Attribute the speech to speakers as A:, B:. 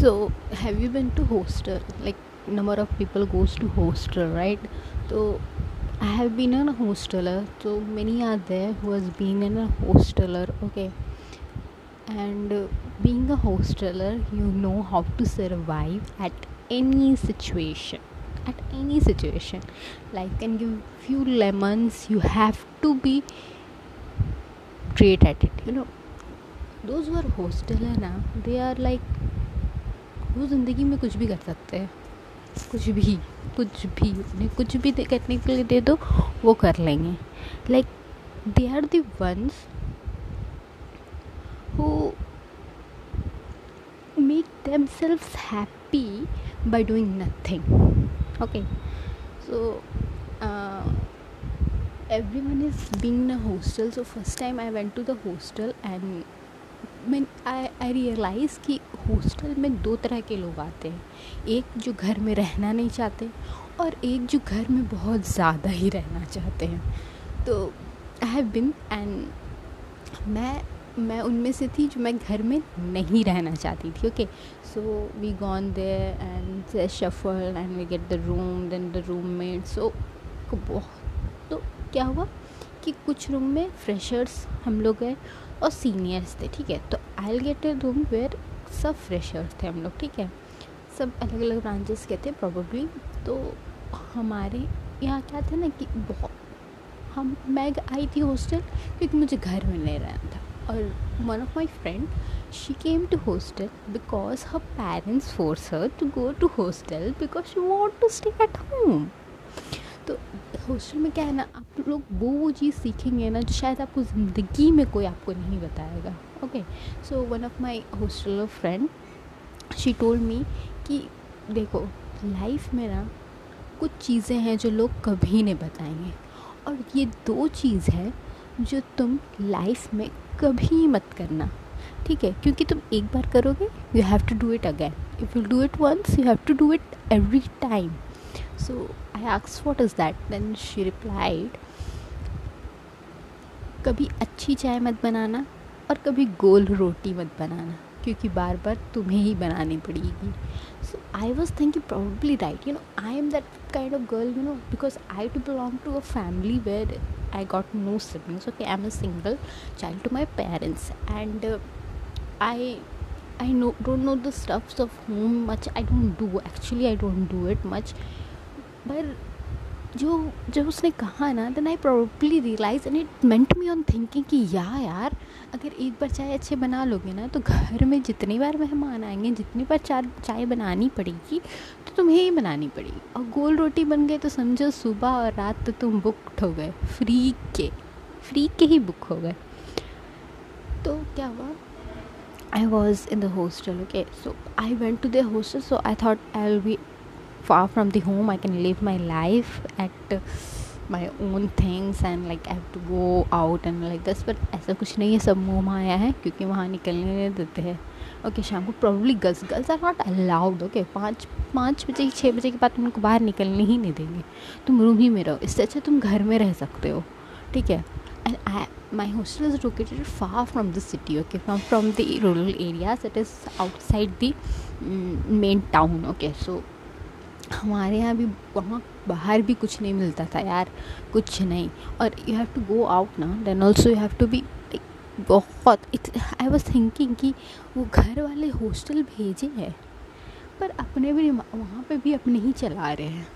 A: so have you been to hostel? Like number of people goes to hostel right? So i have been in a hosteler. So many are there who has been in a hosteler okay? And uh, being a hosteler you know how to survive at any situation. At any situation. Like can give few lemons you have to be great at it you know? Those who are hosteler now they are like वो ज़िंदगी में कुछ भी कर सकते हैं। कुछ भी कुछ भी, उन्हें कुछ भी करने के लिए दे दो, वो कर लेंगे। Like they are the ones who make them self happy by doing nothing okay so everyone is being in hostel so first time I went to the hostel and मैं आई आई रियलाइज़ कि hostel में दो तरह के लोग आते हैं। एक जो घर में रहना नहीं चाहते और एक जो घर में बहुत ज़्यादा ही रहना चाहते हैं। तो आई हैव बिन एंड मैं मैं उनमें से थी जो मैं घर में नहीं रहना चाहती थी okay so we gone there and shuffle and we get the room then the roommate so बहुत तो क्या हुआ कि कुछ रूम में फ्रेशर्स हम लोग गए और सीनियर्स थे, ठीक है? तो I get a room where सब फ्रेशर्स थे हम लोग, ठीक है? सब अलग अलग ब्रांचेस के थे प्रॉबली तो हमारे यहाँ क्या था ना कि बहुत, हम मैं आई थी हॉस्टल क्योंकि मुझे घर में नहीं रहना था। और one of my friend she came to hostel because her parents force her to go to hostel because she want to stay at home hostel में क्या है ना, आप लोग वो वो चीज़ सीखेंगे ना, जो शायद आपको ज़िंदगी में कोई आपको नहीं बताएगा okay so one of my hostel friend she told me कि देखो लाइफ में ना कुछ चीज़ें हैं जो लोग कभी नहीं बताएँगे, और ये दो चीज़ है जो तुम लाइफ में कभी मत करना, ठीक है? क्योंकि तुम एक बार करोगे you have to do it again if you do it once you have to do it every time so I asked, What is that? Then she replied, कभी अच्छी चाय मत बनाना और कभी गोल रोटी मत बनाना क्योंकि बार बार तुम्हें ही बनानी पड़ेगी so I was thinking probably right you know I am that kind of girl you know because I too belong to a family where I got no siblings okay I am a single child to my parents and I I know don't know the stuffs of home much. I don't do actually. I don't do it much. पर जो, जब उसने कहा ना then I probably realise and it meant me on thinking कि या यार, अगर एक बार चाय अच्छे बना लोगे ना तो घर में जितनी बार मेहमान आएँगे, जितनी बार चार, चाय बनानी पड़ेगी तो तुम्हें ही बनानी पड़ेगी। और गोल रोटी बन गए तो समझो सुबह और रात तो तुम बुकड हो गए। फ्री के फ्री के ही बुक हो गए। तो क्या हुआ? I was in the hostel, okay? So, I went to the so I I I I'll be far from the home i can live my life at my own things and like I have to go out and like this but ऐसा कुछ नहीं है सब मुँह माया है क्योंकि वहाँ निकलने नहीं देते हैं ओके शाम को probably girls girls are not allowed okay पाँच पाँच बजे छः बजे के बाद तुम उनको बाहर निकलने ही नहीं देंगे तुम रूम ही में रहो इससे अच्छा तुम घर में रह सकते हो ठीक है and I my hostel is located far from the city okay from from the rural areas it is outside the um, main town okay so हमारे यहाँ भी वहाँ बाहर भी कुछ नहीं मिलता था यार, कुछ नहीं। और you have to go out ना then also you have to be बहुत आई वॉज़ थिंकिंग कि वो घर वाले हॉस्टल भेजे हैं, पर अपने भी, वहाँ पे भी अपने ही चला रहे हैं।